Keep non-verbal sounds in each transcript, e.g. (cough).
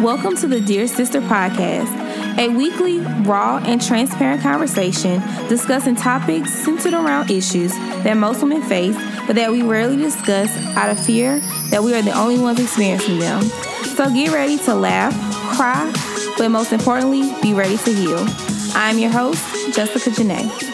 Welcome to the Dear Sister podcast, a weekly, raw, and transparent conversation discussing topics centered around issues that most women face, but that we rarely discuss out of fear that we are the only ones experiencing them. So get ready to laugh, cry, but most importantly, be ready to heal. I'm your host, Jessica Janae.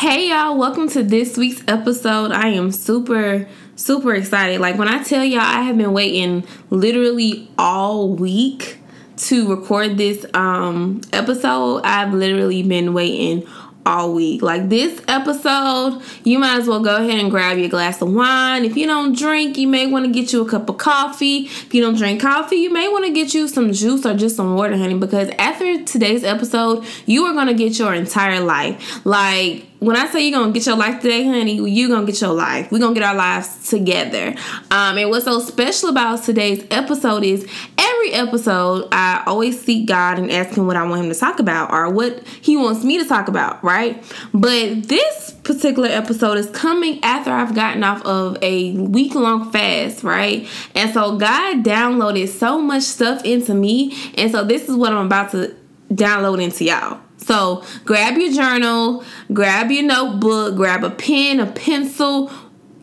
Hey y'all, welcome to this week's episode. I am super, super excited. Like when I tell y'all, I have been waiting literally all week to record this um episode. I've literally been waiting all week. Like this episode, you might as well go ahead and grab your glass of wine. If you don't drink, you may want to get you a cup of coffee. If you don't drink coffee, you may want to get you some juice or just some water, honey, because after today's episode, you are going to get your entire life. Like when I say you're gonna get your life today, honey, you're gonna get your life. We're gonna get our lives together. Um, and what's so special about today's episode is every episode I always seek God and ask him what I want him to talk about or what he wants me to talk about, right? But this particular episode is coming after I've gotten off of a week long fast, right? And so God downloaded so much stuff into me. And so this is what I'm about to download into y'all. So grab your journal, grab your notebook, grab a pen, a pencil,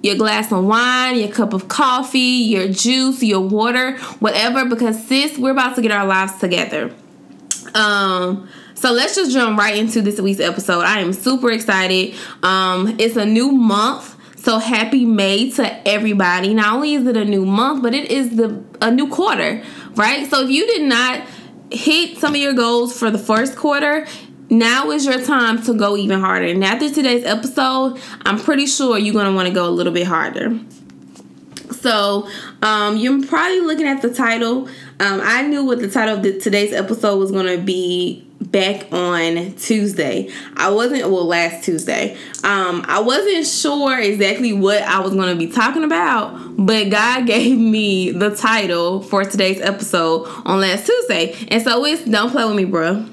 your glass of wine, your cup of coffee, your juice, your water, whatever, because sis, we're about to get our lives together. Um, so let's just jump right into this week's episode. I am super excited. Um, it's a new month. So happy May to everybody. Not only is it a new month, but it is the a new quarter, right? So if you did not hit some of your goals for the first quarter, now is your time to go even harder. And after today's episode, I'm pretty sure you're going to want to go a little bit harder. So, um, you're probably looking at the title. Um, I knew what the title of the, today's episode was going to be back on Tuesday. I wasn't well last Tuesday. Um, I wasn't sure exactly what I was going to be talking about, but God (laughs) gave me the title for today's episode on last Tuesday, and so it's "Don't Play with Me, bro."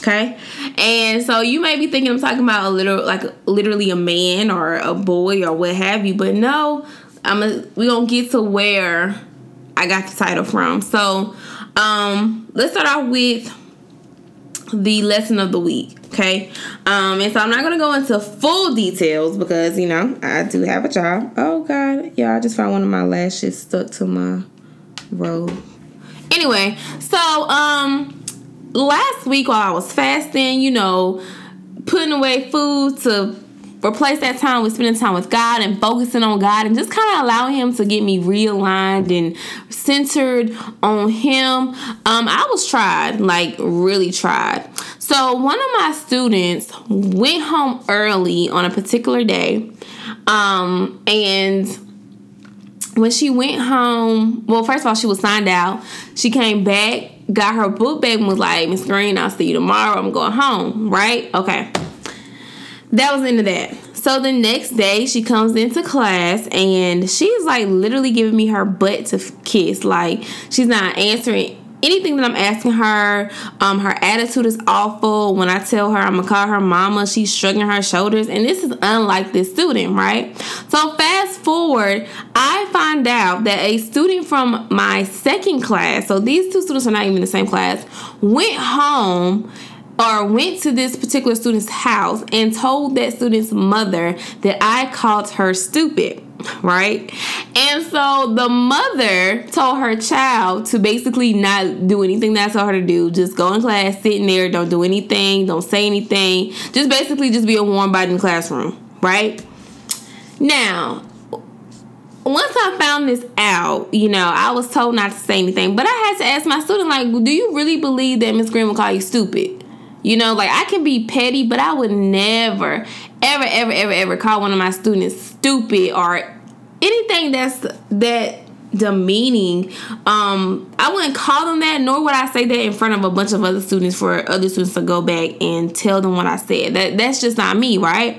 Okay. And so you may be thinking I'm talking about a little like literally a man or a boy or what have you, but no, I'm a, we gonna get to where I got the title from. So um let's start off with the lesson of the week. Okay. Um, and so I'm not gonna go into full details because you know I do have a job. Oh god, yeah, I just found one of my lashes stuck to my robe. Anyway, so um last week while I was fasting, you know, putting away food to replace that time with spending time with God and focusing on God and just kind of allowing Him to get me realigned and centered on Him. Um, I was tried, like really tried. So one of my students went home early on a particular day, um, and when she went home, well, first of all, she was signed out. She came back got her book back and was like, Miss Green, I'll see you tomorrow. I'm going home, right? Okay. That was into that. So the next day, she comes into class and she's like literally giving me her butt to kiss. Like, she's not answering anything that I'm asking her, um, her attitude is awful. When I tell her I'm gonna call her mama, she's shrugging her shoulders, and this is unlike this student, right? So fast forward, I find out that a student from my second class, so these two students are not even in the same class, went home or went to this particular student's house and told that student's mother that I called her stupid right? And so the mother told her child to basically not do anything that I told her to do. Just go in class, sit in there, don't do anything, don't say anything. Just basically just be a warm body in the classroom, right? Now, once I found this out, you know, I was told not to say anything, but I had to ask my student, like, do you really believe that Miss Green will call you stupid? You know, like I can be petty, but I would never, ever, ever, ever, ever call one of my students stupid or anything that's that demeaning um i wouldn't call them that nor would i say that in front of a bunch of other students for other students to go back and tell them what i said. That that's just not me right?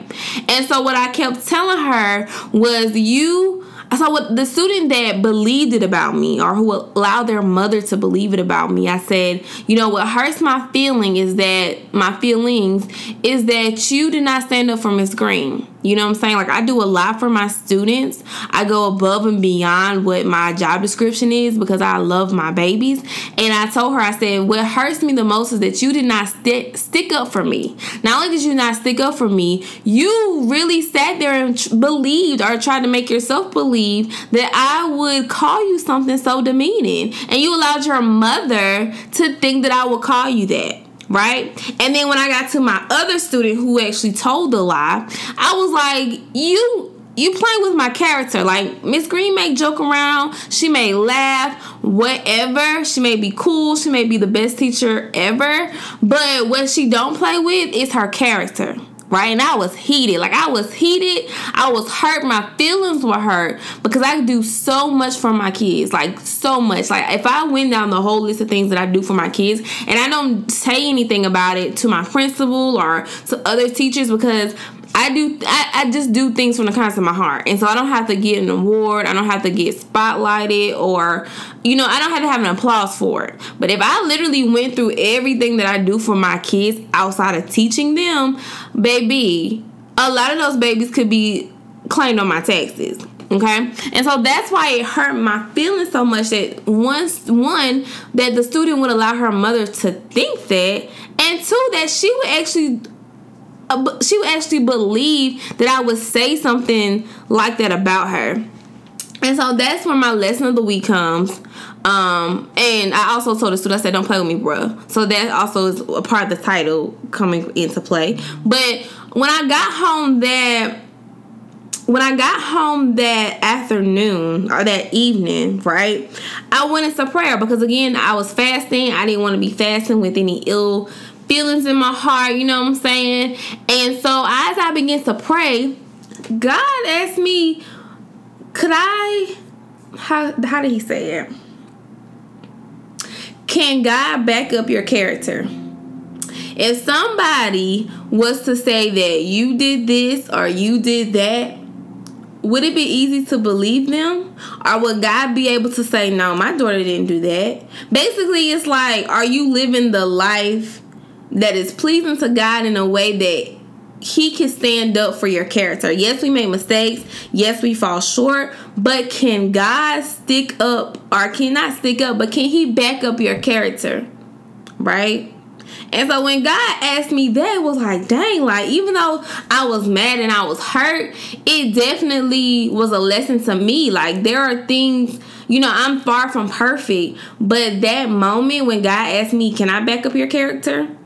And so what i kept telling her was you so what the student that believed it about me or who allowed their mother to believe it about me i said you know what hurts my feeling is that my feelings is that you did not stand up for miss green you know what I'm saying? Like I do a lot for my students. I go above and beyond what my job description is because I love my babies. And I told her, I said, what hurts me the most is that you did not st- stick up for me. Not only did you not stick up for me, you really sat there and tr- believed or tried to make yourself believe that I would call you something so demeaning. And you allowed your mother to think that I would call you that right? And then when I got to my other student who actually told the lie, I was like, you you playing with my character. Like Miss Green may joke around, she may laugh, whatever. She may be cool, she may be the best teacher ever, but what she don't play with is her character right? And I was heated. Like I was heated. I was hurt. My feelings were hurt because I do so much for my kids. Like so much. Like if I went down the whole list of things that I do for my kids and I don't say anything about it to my principal or to other teachers because I do I, I just do things from the kindness of my heart. And so I don't have to get an award, I don't have to get spotlighted or you know, I don't have to have an applause for it. But if I literally went through everything that I do for my kids outside of teaching them, baby, a lot of those babies could be claimed on my taxes. Okay, and so that's why it hurt my feelings so much that once one that the student would allow her mother to think that, and two that she would actually she would actually believe that I would say something like that about her. And so that's where my lesson of the week comes. Um, and I also told the student, I said, don't play with me, bruh. So that also is a part of the title coming into play. But when I got home that when I got home that afternoon or that evening, right, I went into prayer because again, I was fasting. I didn't want to be fasting with any ill feelings in my heart, you know what I'm saying? And so as I began to pray, God asked me, could I how how did he say it? Can God back up your character? If somebody was to say that you did this or you did that, would it be easy to believe them? Or would God be able to say, no, my daughter didn't do that? Basically, it's like, are you living the life that is pleasing to God in a way that he can stand up for your character. Yes, we make mistakes. Yes, we fall short. But can God stick up or cannot stick up, but can he back up your character? Right? And so when God asked me that, was like, dang, like even though I was mad and I was hurt, it definitely was a lesson to me. Like there are things, you know, I'm far from perfect, but that moment when God asked me, Can I back up your character?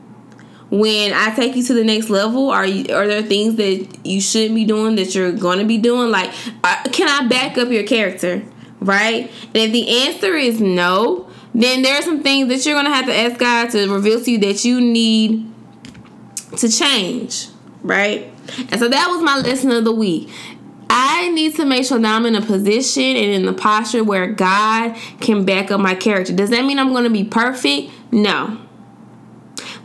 When I take you to the next level, are you, are there things that you shouldn't be doing that you're going to be doing? Like, uh, can I back up your character? Right? And if the answer is no, then there are some things that you're going to have to ask God to reveal to you that you need to change. Right? And so that was my lesson of the week. I need to make sure that I'm in a position and in the posture where God can back up my character. Does that mean I'm going to be perfect? No.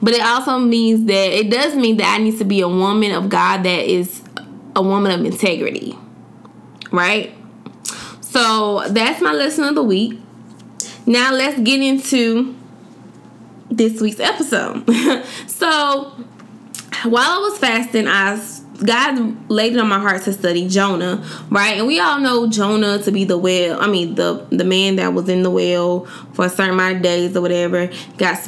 But it also means that it does mean that I need to be a woman of God that is a woman of integrity. Right? So that's my lesson of the week. Now let's get into this week's episode. (laughs) so while I was fasting, I God laid it on my heart to study Jonah, right? And we all know Jonah to be the well, I mean, the the man that was in the well for a certain amount of days or whatever got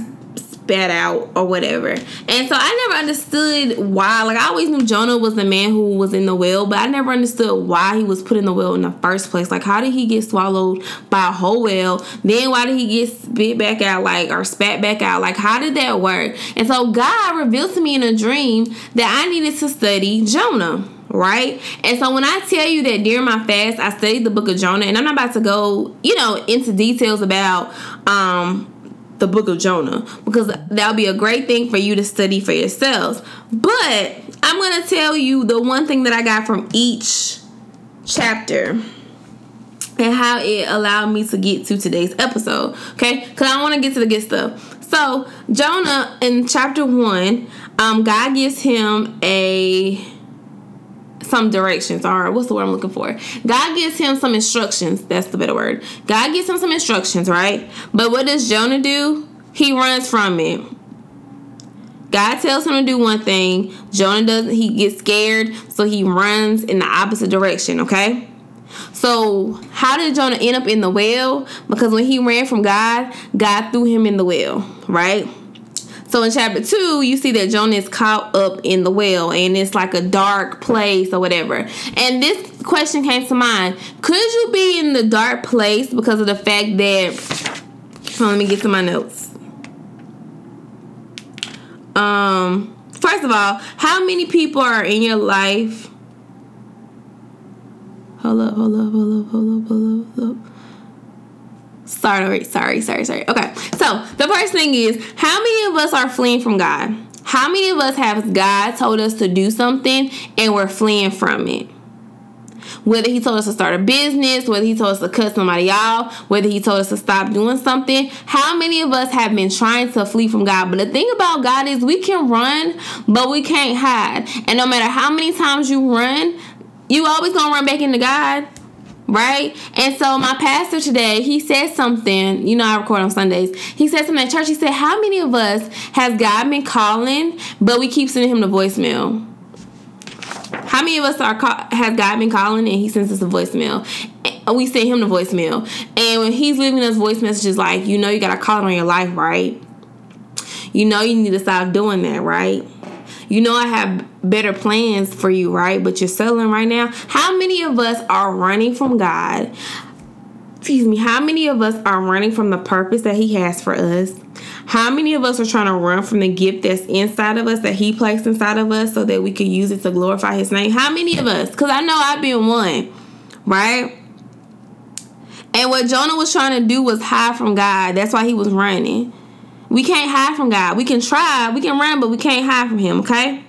spat out or whatever. And so I never understood why. Like I always knew Jonah was the man who was in the whale, but I never understood why he was put in the whale in the first place. Like how did he get swallowed by a whole whale? Then why did he get spit back out like or spat back out? Like how did that work? And so God revealed to me in a dream that I needed to study Jonah right? And so when I tell you that during my fast I studied the book of Jonah and I'm not about to go, you know, into details about um the book of Jonah because that'll be a great thing for you to study for yourselves. But I'm going to tell you the one thing that I got from each chapter and how it allowed me to get to today's episode. Okay? Because I want to get to the good stuff. So, Jonah in chapter 1, um, God gives him a some directions or what's the word I'm looking for? God gives him some instructions. That's the better word. God gives him some instructions, right? But what does Jonah do? He runs from it. God tells him to do one thing. Jonah doesn't. He gets scared, so he runs in the opposite direction. Okay. So how did Jonah end up in the well? Because when he ran from God, God threw him in the well. Right. So in chapter two, you see that Jonah is caught up in the well, and it's like a dark place or whatever. And this question came to mind: Could you be in the dark place because of the fact that? let me get to my notes. Um, first of all, how many people are in your life? Hold up, hold up, hold up, hold up, hold up, hold up. Sorry, sorry, sorry, sorry. Okay, so the first thing is how many of us are fleeing from God? How many of us have God told us to do something and we're fleeing from it? Whether he told us to start a business, whether he told us to cut somebody off, whether he told us to stop doing something. How many of us have been trying to flee from God? But the thing about God is we can run, but we can't hide. And no matter how many times you run, you always gonna run back into God right? And so my pastor today, he said something, you know, I record on Sundays. He said something at church. He said, How many of us has God been calling, but we keep sending him the voicemail? How many of us are has God been calling and He sends us a voicemail? We send Him the voicemail, and when He's leaving us voice messages like, you know, you gotta call on your life, right? You know, you need to stop doing that, right? You know, I have better plans for you, right? But you're settling right now. How many of us are running from God? Excuse me. How many of us are running from the purpose that He has for us? How many of us are trying to run from the gift that's inside of us that He placed inside of us so that we can use it to glorify His name? How many of us? Because I know I've been one, right? And what Jonah was trying to do was hide from God. That's why he was running. We can't hide from God. We can try, we can run, but we can't hide from Him, okay?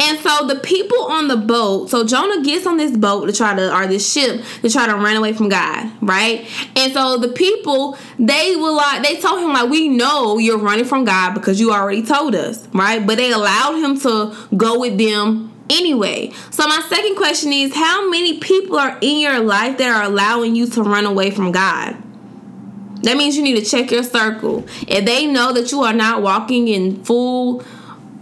And so the people on the boat, so Jonah gets on this boat to try to, or this ship to try to run away from God, right? And so the people, they were like, uh, they told him, like, we know you're running from God because you already told us, right? But they allowed him to go with them anyway. So my second question is, how many people are in your life that are allowing you to run away from God? That means you need to check your circle. If they know that you are not walking in full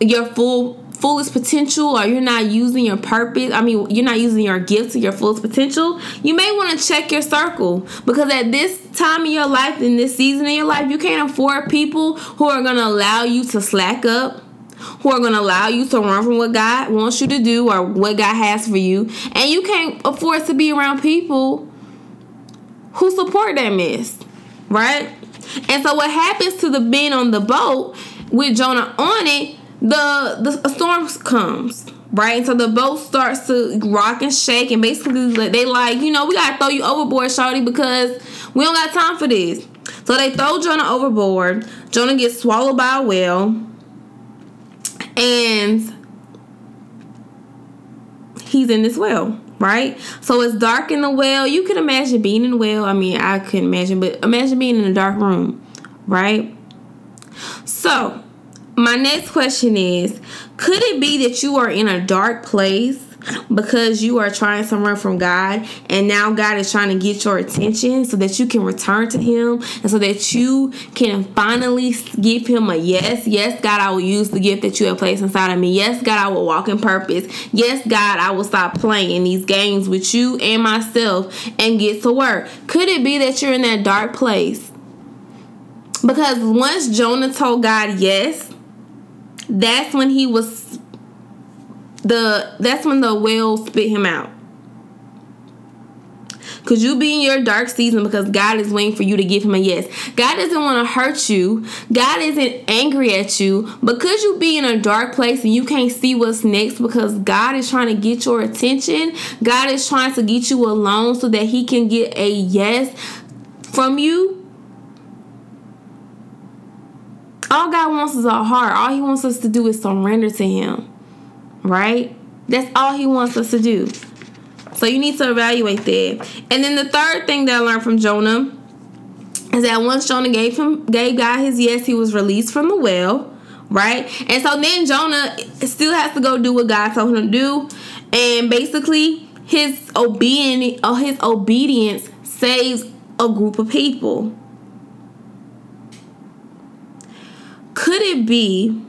your full fullest potential or you're not using your purpose, I mean, you're not using your gifts to your fullest potential, you may want to check your circle because at this time in your life, in this season in your life, you can't afford people who are going to allow you to slack up. Who are going to allow you to run from what God wants you to do or what God has for you. And you can't afford to be around people who support that mess, right? And so, what happens to the men on the boat with Jonah on it? the the storm comes right so the boat starts to rock and shake and basically they like you know we gotta throw you overboard shorty because we don't got time for this so they throw jonah overboard jonah gets swallowed by a whale and he's in this well right? So it's dark in the well. You can imagine being in the well. I mean i couldn't imagine but imagine being in a dark room right? So my next question is Could it be that you are in a dark place because you are trying to run from God and now God is trying to get your attention so that you can return to Him and so that you can finally give Him a yes? Yes, God, I will use the gift that you have placed inside of me. Yes, God, I will walk in purpose. Yes, God, I will stop playing these games with you and myself and get to work. Could it be that you're in that dark place? Because once Jonah told God yes, that's when he was the that's when the whale spit him out. Could you be in your dark season because God is waiting for you to give him a yes? God doesn't want to hurt you. God isn't angry at you. But could you be in a dark place and you can't see what's next because God is trying to get your attention? God is trying to get you alone so that he can get a yes from you? All God wants is our heart. All He wants us to do is surrender to Him. Right? That's all He wants us to do. So you need to evaluate that. And then the third thing that I learned from Jonah is that once Jonah gave him gave God his yes, he was released from the well, right? And so then Jonah still has to go do what God told him to do. And basically, his obedience, uh, his obedience saves a group of people. Could it be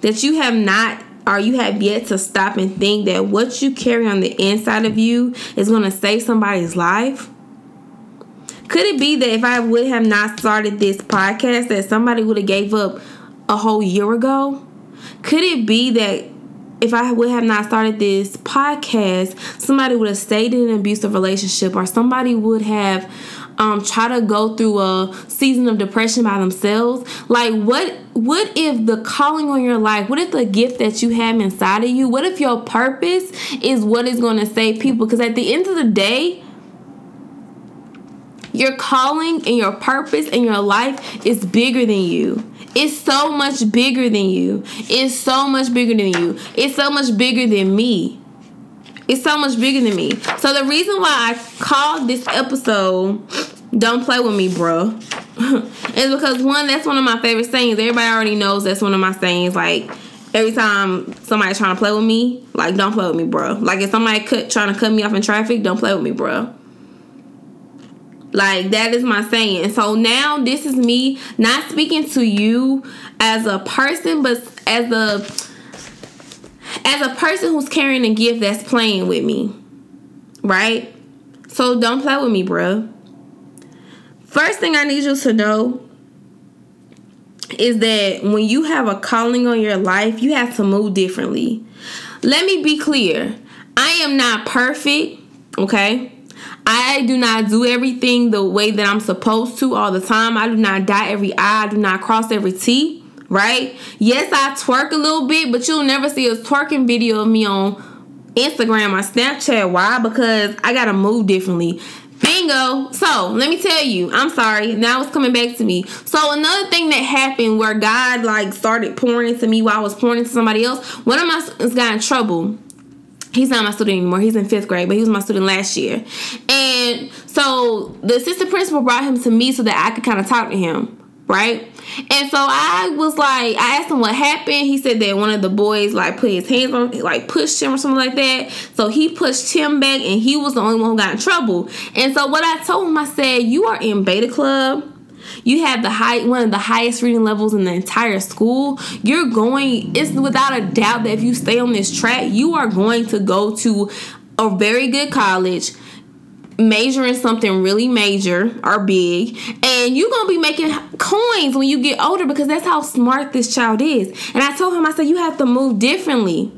that you have not or you have yet to stop and think that what you carry on the inside of you is going to save somebody's life? Could it be that if I would have not started this podcast that somebody would have gave up a whole year ago? Could it be that if I would have not started this podcast, somebody would have stayed in an abusive relationship or somebody would have um, try to go through a season of depression by themselves. Like what what if the calling on your life, what if the gift that you have inside of you, what if your purpose is what is going to save people? Because at the end of the day, your calling and your purpose and your life is bigger than you. It's so much bigger than you. It's so much bigger than you. It's so much bigger than me. It's so much bigger than me. So the reason why I called this episode "Don't Play with Me, Bruh," (laughs) is because one, that's one of my favorite sayings. Everybody already knows that's one of my sayings. Like every time somebody's trying to play with me, like "Don't play with me, bruh." Like if somebody cut trying to cut me off in traffic, don't play with me, bruh. Like that is my saying. So now this is me not speaking to you as a person, but as a as a person who's carrying a gift that's playing with me. Right? So don't play with me, bro. First thing I need you to know is that when you have a calling on your life, you have to move differently. Let me be clear. I am not perfect, okay? I do not do everything the way that I'm supposed to all the time. I do not dot every I, I do not cross every T right? Yes, I twerk a little bit, but you'll never see a twerking video of me on Instagram or Snapchat. Why? Because I gotta move differently. Bingo. So let me tell you, I'm sorry. Now it's coming back to me. So another thing that happened where God like started pouring into me while I was pouring into somebody else. One of my students got in trouble. He's not my student anymore. He's in fifth grade, but he was my student last year. And so the assistant principal brought him to me so that I could kind of talk to him right? And so I was like, I asked him what happened. He said that one of the boys like put his hands on, like pushed him or something like that. So he pushed him back, and he was the only one who got in trouble. And so what I told him, I said, "You are in Beta Club." You have the high one of the highest reading levels in the entire school. You're going it's without a doubt that if you stay on this track, you are going to go to a very good college major in something really major or big and you're gonna be making coins when you get older because that's how smart this child is and i told him i said you have to move differently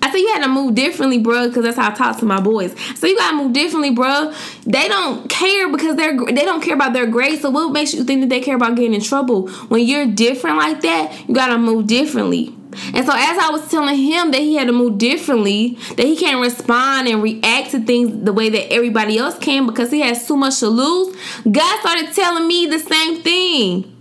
I said you had to move differently, bro, because that's how I talk to my boys. So you gotta move differently, bro. They don't care because they're they don't care about their grades. So what makes you think that they care about getting in trouble? When you're different like that, you gotta move differently. And so as I was telling him that he had to move differently, that he can't respond and react to things the way that everybody else can because he has too much to lose, God started telling me the same thing.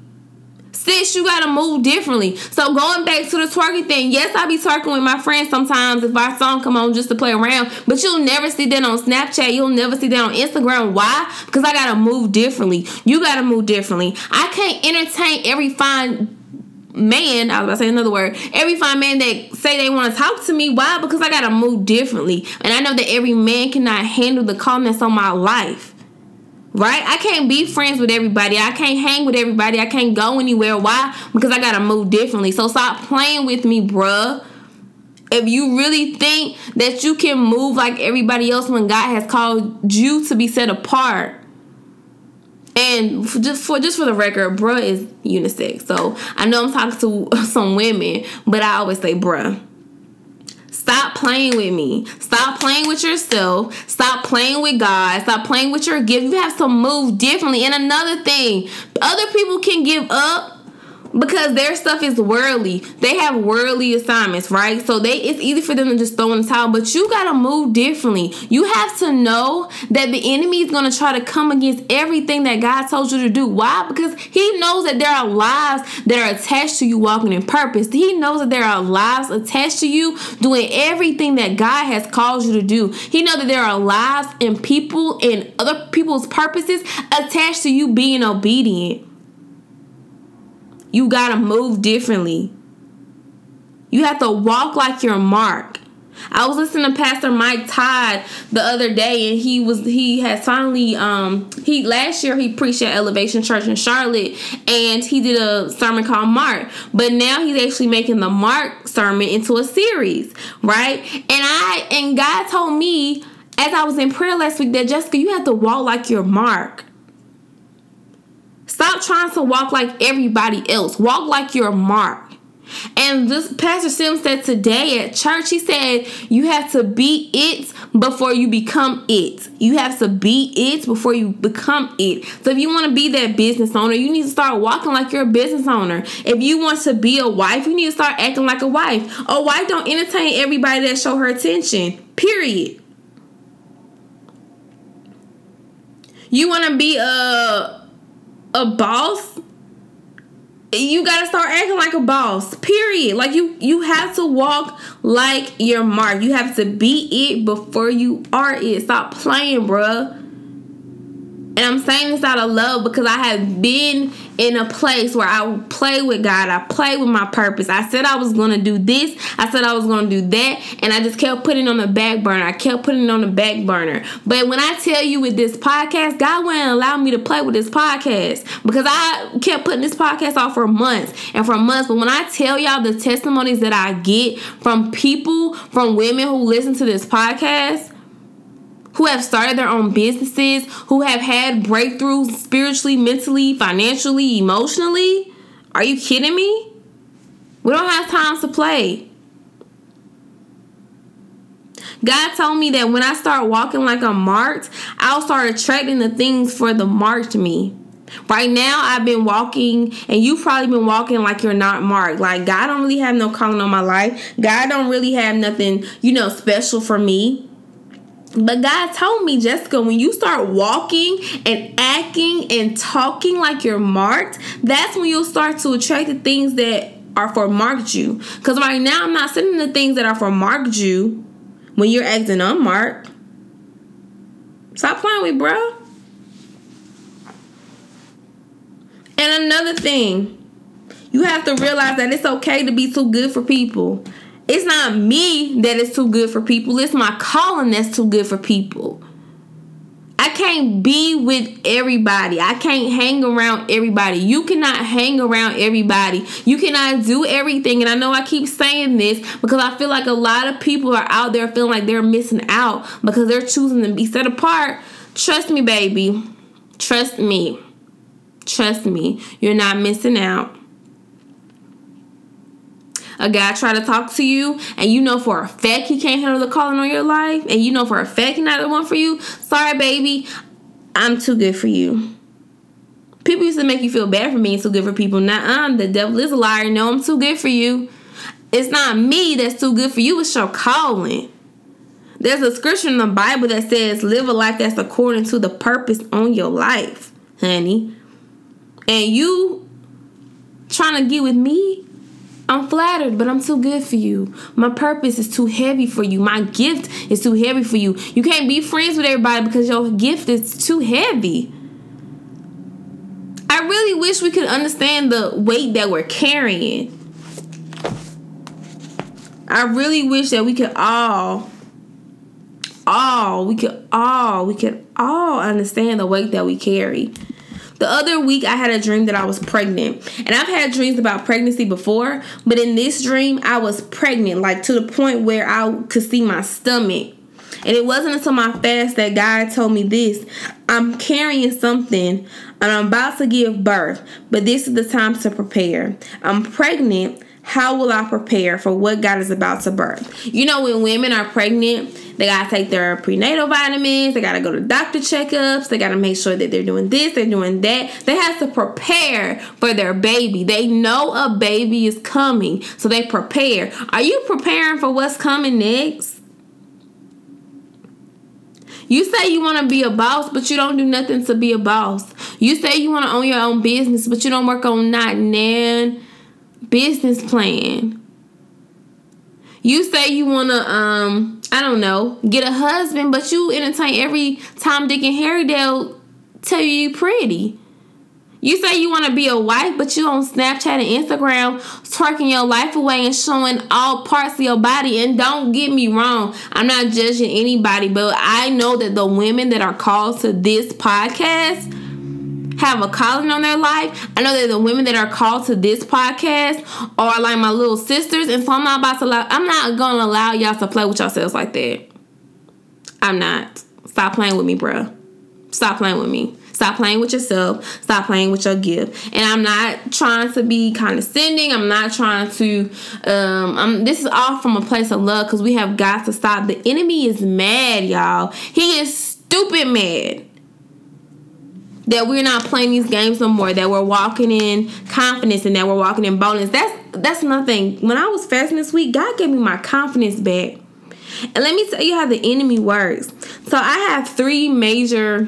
Sis, you gotta move differently. So going back to the twerking thing, yes, I be twerking with my friends sometimes if our song come on just to play around, but you'll never see that on Snapchat. You'll never see that on Instagram. Why? Because I gotta move differently. You gotta move differently. I can't entertain every fine man, I was about to say another word, every fine man that say they want to talk to me. Why? Because I gotta move differently. And I know that every man cannot handle the calmness on my life. Right? I can't be friends with everybody. I can't hang with everybody. I can't go anywhere. Why? Because I gotta move differently. So stop playing with me, bruh. If you really think that you can move like everybody else when God has called you to be set apart, and just for just for the record, bruh is unisex. So I know I'm talking to (laughs) some women, but I always say bruh. Stop playing with me. Stop playing with yourself. Stop playing with God. Stop playing with your gift. You have to move differently. And another thing, other people can give up because their stuff is worldly. They have worldly assignments, right? So they it's easy for them to just throw in the towel, but you gotta move differently. You have to know that the enemy is gonna try to come against everything that God told you to do. Why? Because he knows that there are lives that are attached to you walking in purpose. He knows that there are lives attached to you doing everything that God has called you to do. He knows that there are lives and people and other people's purposes attached to you being obedient. You got to move differently. You have to walk like your mark. I was listening to Pastor Mike Todd the other day, and he was he has finally um he last year he preached at Elevation Church in Charlotte, and he did a sermon called Mark. But now he's actually making the Mark sermon into a series, right? And I and God told me as I was in prayer last week that Jessica, you have to walk like your mark. Stop trying to walk like everybody else. Walk like your mark. And this Pastor Sim said today at church, he said, you have to be it before you become it. You have to be it before you become it. So if you want to be that business owner, you need to start walking like you're a business owner. If you want to be a wife, you need to start acting like a wife. A wife don't entertain everybody that show her attention. Period. You want to be a a boss? You got to start acting like a boss. Period. Like you you have to walk like your mark. You have to be it before you are it. Stop playing, bruh. And I'm saying this out of love because I have been in a place where I play with God. I play with my purpose. I said I was going to do this. I said I was going to do that. And I just kept putting on the back burner. I kept putting on the back burner. But when I tell you with this podcast, God wouldn't allow me to play with this podcast because I kept putting this podcast off for months and for months. But when I tell y'all the testimonies that I get from people, from women who listen to this podcast, who have started their own businesses, who have had breakthroughs spiritually, mentally, financially, emotionally. Are you kidding me? We don't have time to play. God told me that when I start walking like I'm marked, I'll start attracting the things for the marked me. Right now, I've been walking, and you've probably been walking like you're not marked. Like God don't really have no calling on my life. God don't really have nothing, you know, special for me. But God told me, Jessica, when you start walking and acting and talking like you're marked, that's when you'll start to attract the things that are for marked you. Because right now, I'm not sending the things that are for marked you when you're acting unmarked. Stop playing with, bro. And another thing, you have to realize that it's okay to be too good for people it's not me that is too good for people. It's my calling that's too good for people. I can't be with everybody. I can't hang around everybody. You cannot hang around everybody. You cannot do everything. And I know I keep saying this because I feel like a lot of people are out there feeling like they're missing out because they're choosing to be set apart. Trust me, baby. Trust me. Trust me. You're not missing out a guy try to talk to you and you know for a fact he can't handle the calling on your life and you know for a fact he's not the one for you, sorry, baby, I'm too good for you. People used to make you feel bad for being too good for people. Now, I'm the devil is a liar. No, I'm too good for you. It's not me that's too good for you, it's your calling. There's a scripture in the Bible that says, Live a life that's according to the purpose on your life, honey. And you trying to get with me I'm flattered, but I'm too good for you. My purpose is too heavy for you. My gift is too heavy for you. You can't be friends with everybody because your gift is too heavy. I really wish we could understand the weight that we're carrying. I really wish that we could all, all, we could all, we could all understand the weight that we carry. The other week, I had a dream that I was pregnant. And I've had dreams about pregnancy before, but in this dream, I was pregnant, like to the point where I could see my stomach. And it wasn't until my fast that God told me this I'm carrying something and I'm about to give birth, but this is the time to prepare. I'm pregnant how will I prepare for what God is about to birth? You know, when women are pregnant, they gotta take their prenatal vitamins, they gotta go to doctor checkups, they gotta make sure that they're doing this, they're doing that. They have to prepare for their baby. They know a baby is coming, so they prepare. Are you preparing for what's coming next? You say you want to be a boss, but you don't do nothing to be a boss. You say you want to own your own business, but you don't work on not nan business plan. You say you want to, um, I don't know, get a husband, but you entertain every Tom, Dick, and Harry they'll tell you you pretty. You say you want to be a wife, but you on Snapchat and Instagram twerking your life away and showing all parts of your body. And don't get me wrong, I'm not judging anybody, but I know that the women that are called to this podcast have a calling on their life. I know that the women that are called to this podcast are like my little sisters, and so I'm not about to allow, I'm not gonna allow y'all to play with yourselves like that. I'm not. Stop playing with me, bruh. Stop playing with me. Stop playing with yourself. Stop playing with your gift. And I'm not trying to be condescending. I'm not trying to. Um, I'm. This is all from a place of love because we have got to stop. The enemy is mad, y'all. He is stupid mad that we're not playing these games no more. That we're walking in confidence and that we're walking in boldness. That's that's nothing. When I was fasting this week, God gave me my confidence back. And let me tell you how the enemy works. So I have three major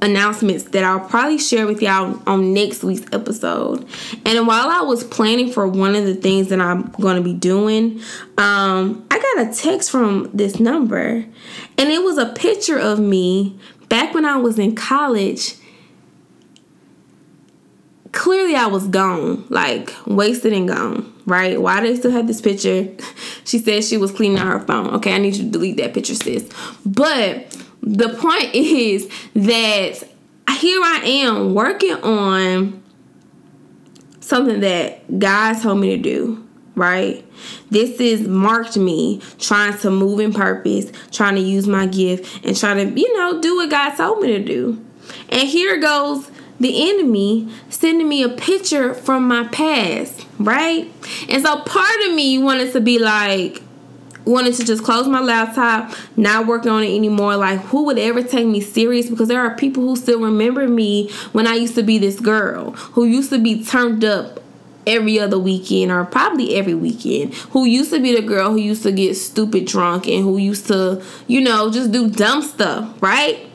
announcements that I'll probably share with y'all on next week's episode. And while I was planning for one of the things that I'm going to be doing, um, I got a text from this number, and it was a picture of me back when I was in college. Clearly, I was gone, like wasted and gone, right? Why they still have this picture? (laughs) she said she was cleaning out her phone. Okay, I need you to delete that picture, sis. But the point (laughs) is that here I am working on something that God told me to do, right? This is marked me trying to move in purpose, trying to use my gift, and trying to, you know, do what God told me to do. And here goes the enemy sending me a picture from my past, right? And so part of me wanted to be like, wanted to just close my laptop, not working on it anymore. Like, who would ever take me serious? Because there are people who still remember me when I used to be this girl who used to be turned up every other weekend or probably every weekend. Who used to be the girl who used to get stupid drunk and who used to you know just do dumb stuff right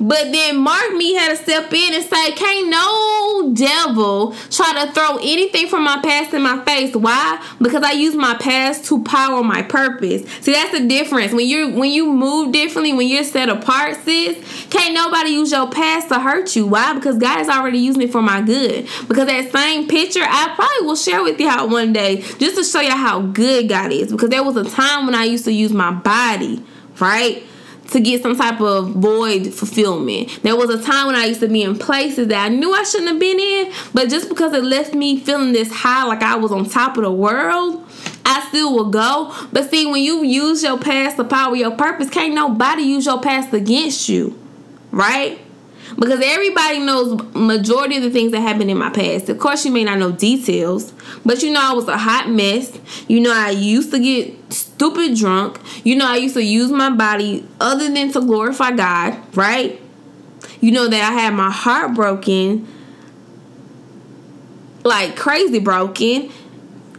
but then Mark me had to step in and say, Can't no devil try to throw anything from my past in my face. Why? Because I use my past to power my purpose. See, that's the difference. When you when you move differently, when you're set apart, sis, can't nobody use your past to hurt you. Why? Because God is already using it for my good. Because that same picture I probably will share with y'all one day just to show you how good God is. Because there was a time when I used to use my body, right? To get some type of void fulfillment. There was a time when I used to be in places that I knew I shouldn't have been in, but just because it left me feeling this high, like I was on top of the world, I still will go. But see, when you use your past to power your purpose, can't nobody use your past against you, right? Because everybody knows majority of the things that happened in my past. Of course, you may not know details, but you know I was a hot mess. You know I used to get stupid drunk. You know I used to use my body other than to glorify God, right? You know that I had my heart broken, like crazy broken.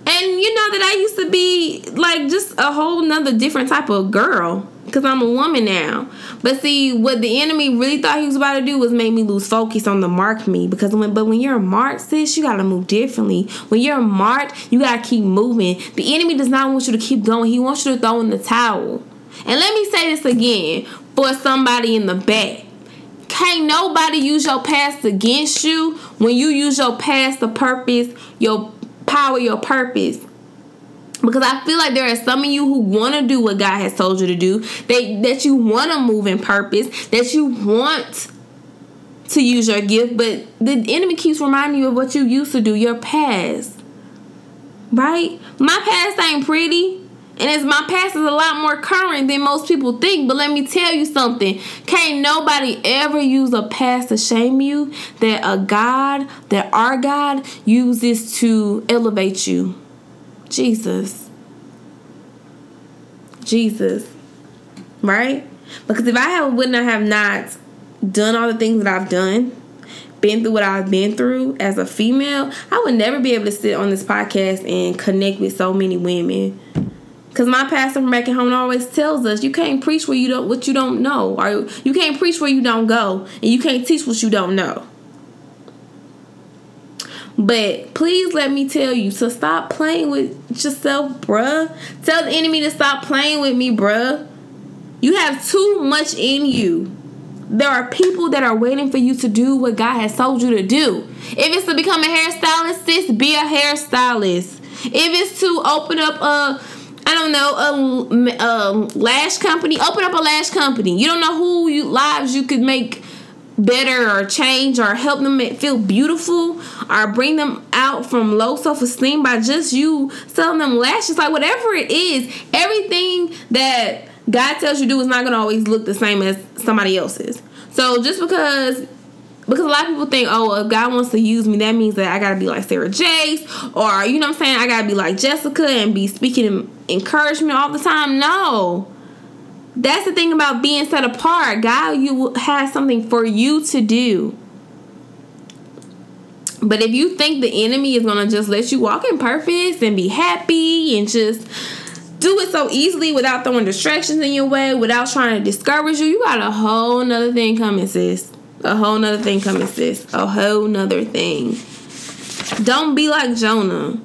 And you know that I used to be like just a whole nother different type of girl because I'm a woman now. But see, what the enemy really thought he was about to do was make me lose focus on the mark me. Because when, but when you're a marked, sis, you gotta move differently. When you're marked, you gotta keep moving. The enemy does not want you to keep going. He wants you to throw in the towel. And let me say this again for somebody in the back. Can't nobody use your past against you when you use your past to purpose, your power, your purpose because I feel like there are some of you who want to do what God has told you to do, that that you want to move in purpose, that you want to use your gift, but the enemy keeps reminding you of what you used to do, your past. Right? My past ain't pretty. And as my past is a lot more current than most people think. But let me tell you something. Can't nobody ever use a past to shame you. That a God, that our God uses to elevate you. Jesus. Jesus. Right? Because if I have wouldn't have not done all the things that I've done, been through what I've been through as a female, I would never be able to sit on this podcast and connect with so many women. Cause my pastor from back at home always tells us you can't preach where you don't what you don't know, or you can't preach where you don't go, and you can't teach what you don't know. But please let me tell you to stop playing with yourself, bruh. Tell the enemy to stop playing with me, bruh. You have too much in you. there are people that are waiting for you to do what God has told you to do. If it's to become a hairstylist, sis, be a hairstylist. If it's to open up a I don't know a, a lash company, open up a lash company. You don't know who you lives you could make better or change or help them feel beautiful or bring them out from low self-esteem by just you selling them lashes. Like whatever it is everything that god tells you to do is not going to always look the same as somebody else's. So just because because a lot of people think, oh, if God wants to use me, that means that I gotta be like Sarah Jakes, or you know what I'm saying, I gotta be like Jessica and be speaking encouragement all the time. No, that's the thing about being set apart. God, you has something for you to do. But if you think the enemy is gonna just let you walk in purpose and be happy and just do it so easily without throwing distractions in your way, without trying to discourage you, you got a whole nother thing coming, sis. A whole nother thing coming, sis. A whole nother thing. Don't be like Jonah.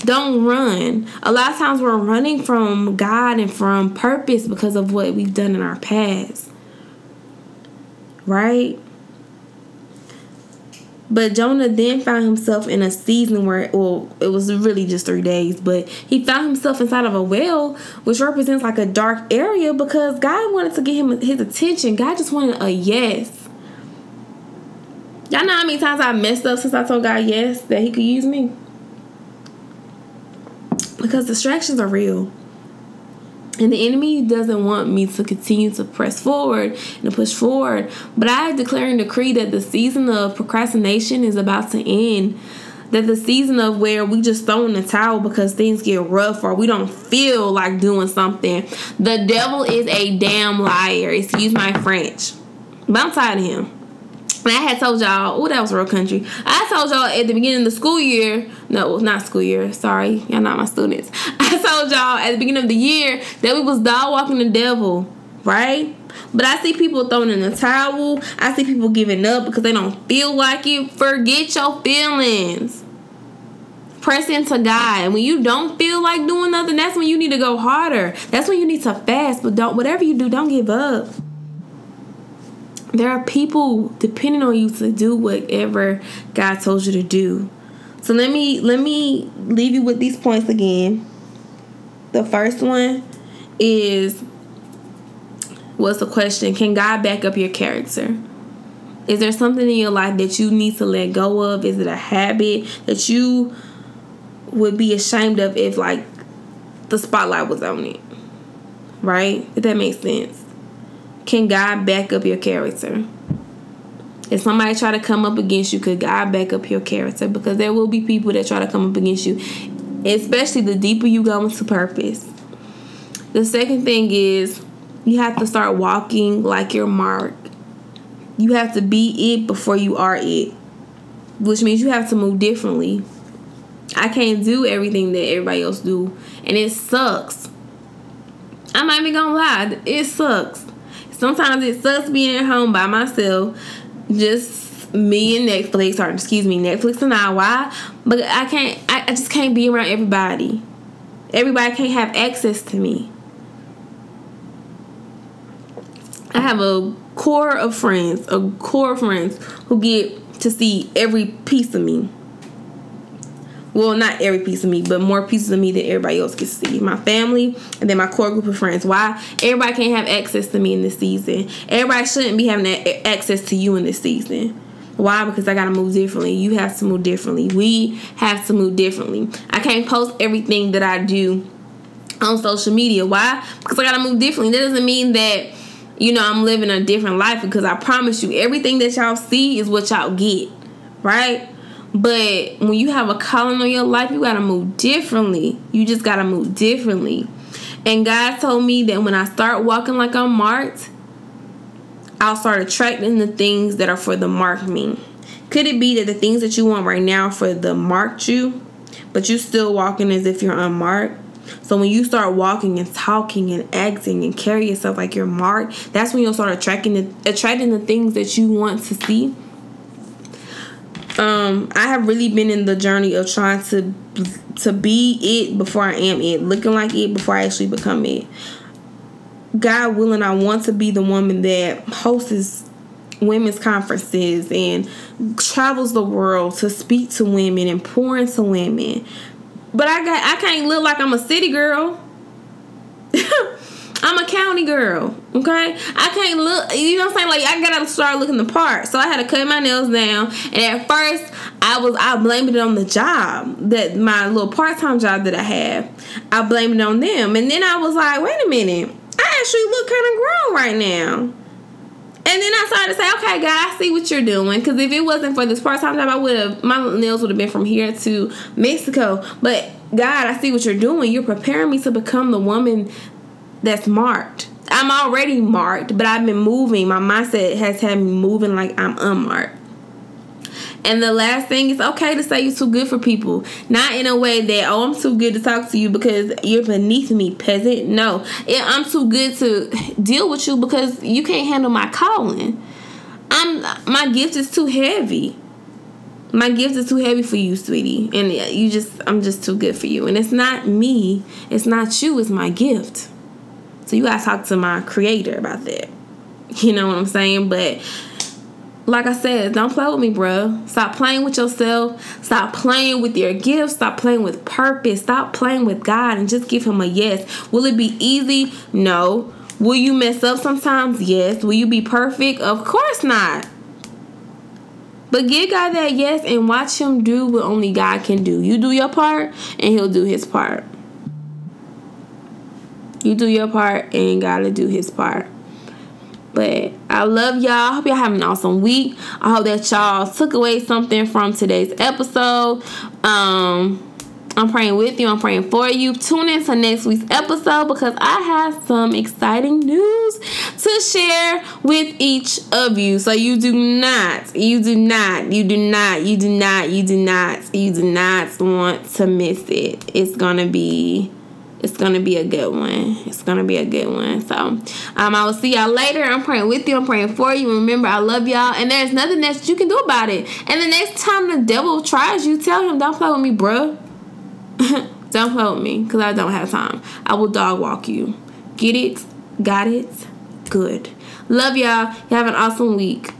Don't run. A lot of times we're running from God and from purpose because of what we've done in our past. Right? But Jonah then found himself in a season where, well, it was really just three days, but he found himself inside of a well, which represents like a dark area because God wanted to get him his attention. God just wanted a yes. Y'all know how many times I messed up since I told God yes that He could use me? Because distractions are real. And the enemy doesn't want me to continue to press forward and to push forward. But I declare and decree that the season of procrastination is about to end. That the season of where we just throw in the towel because things get rough or we don't feel like doing something. The devil is a damn liar. Excuse my French. But I'm tired of him. And I had told y'all, oh, that was real country. I told y'all at the beginning of the school year, no, not school year, sorry, y'all not my students. (laughs) I told y'all at the beginning of the year that we was dog walking the devil, right? But I see people throwing in the towel. I see people giving up because they don't feel like it. Forget your feelings. Press into God. And when you don't feel like doing nothing, that's when you need to go harder. That's when you need to fast. But don't whatever you do, don't give up there are people depending on you to do whatever God told you to do. So let me let me leave you with these points again. The first one is what's the question? Can God back up your character? Is there something in your life that you need to let go of? Is it a habit that you would be ashamed of if like the spotlight was on it? Right? If that makes sense. Can God back up your character? If somebody try to come up against you, could God back up your character? Because there will be people that try to come up against you, especially the deeper you go into purpose. The second thing is you have to start walking like your mark. You have to be it before you are it, which means you have to move differently. I can't do everything that everybody else do, and it sucks. I'm not even gonna lie, it sucks. Sometimes it sucks being at home by myself, just me and Netflix, or excuse me, Netflix and I. Why? But I can't. I, I just can't be around everybody. Everybody can't have access to me. I have a core of friends, a core of friends who get to see every piece of me well, not every piece of me, but more pieces of me that everybody else gets to see. My family and then my core group of friends. Why? Everybody can't have access to me in this season. Everybody shouldn't be having access to you in this season. Why? Because I gotta move differently. You have to move differently. We have to move differently. I can't post everything that I do on social media. Why? Because I gotta move differently. That doesn't mean that you know I'm living a different life because I promise you everything that y'all see is what y'all get. Right? But when you have a calling on your life, you gotta move differently. You just gotta move differently. And God told me that when I start walking like I'm marked, I'll start attracting the things that are for the mark me. Could it be that the things that you want right now for the marked you, but you still walking as if you're unmarked? So when you start walking and talking and acting and carry yourself like you're marked, that's when you'll start attracting the, attracting the things that you want to see um, I have really been in the journey of trying to to be it before I am it, looking like it before I actually become it. God willing, I want to be the woman that hosts women's conferences and travels the world to speak to women and pour into women. But I got I can't look like I'm a city girl. (laughs) I'm a county girl, okay? I can't look, you know what I'm saying? Like, I gotta start looking the part. So I had to cut my nails down. And at first, I was, I blamed it on the job, that my little part time job that I had. I blamed it on them. And then I was like, wait a minute, I actually look kind of grown right now. And then I started to say, okay, God, I see what you're doing. Because if it wasn't for this part time job, I would have, my nails would have been from here to Mexico. But God, I see what you're doing. You're preparing me to become the woman that's marked. I'm already marked, but I've been moving. My mindset has had me moving like I'm unmarked. And the last thing is okay to say you're too good for people. Not in a way that, oh, I'm too good to talk to you because you're beneath me, peasant. No. I'm too good to deal with you because you can't handle my calling. I'm my gift is too heavy. My gift is too heavy for you, sweetie. And you just I'm just too good for you. And it's not me, it's not you, it's my gift. So you gotta talk to my creator about that. (laughs) You know what I'm saying? But like I said, don't play with me, bro. Stop playing with yourself. Stop playing with your gifts. Stop playing with purpose. Stop playing with God and just give Him a yes. Will it be easy? No. Will you mess up sometimes? Yes. Will you be perfect? Of course not. But give God that yes and watch Him do what only God can do. You do your part and He'll do His part. You do your part and God will do his part. But I love y'all. Hope y'all have an awesome week. I hope that y'all took away something from today's episode. Um I'm praying with you. I'm praying for you. Tune in to next week's episode because I have some exciting news to share with each of you. So you do not, you do not, you do not, you do not, you do not, you do not want to miss it. It's gonna be it's gonna be a good one. It's gonna be a good one. So um, I will see y'all later. I'm praying with you. I'm praying for you. Remember, I love y'all, and there's nothing that you can do about it. And the next time the devil tries you, tell him, "Don't play with me, bruh. (laughs) don't play with me, cause I don't have time. I will dog walk you. Get it? Got it? Good. Love y'all. You have an awesome week.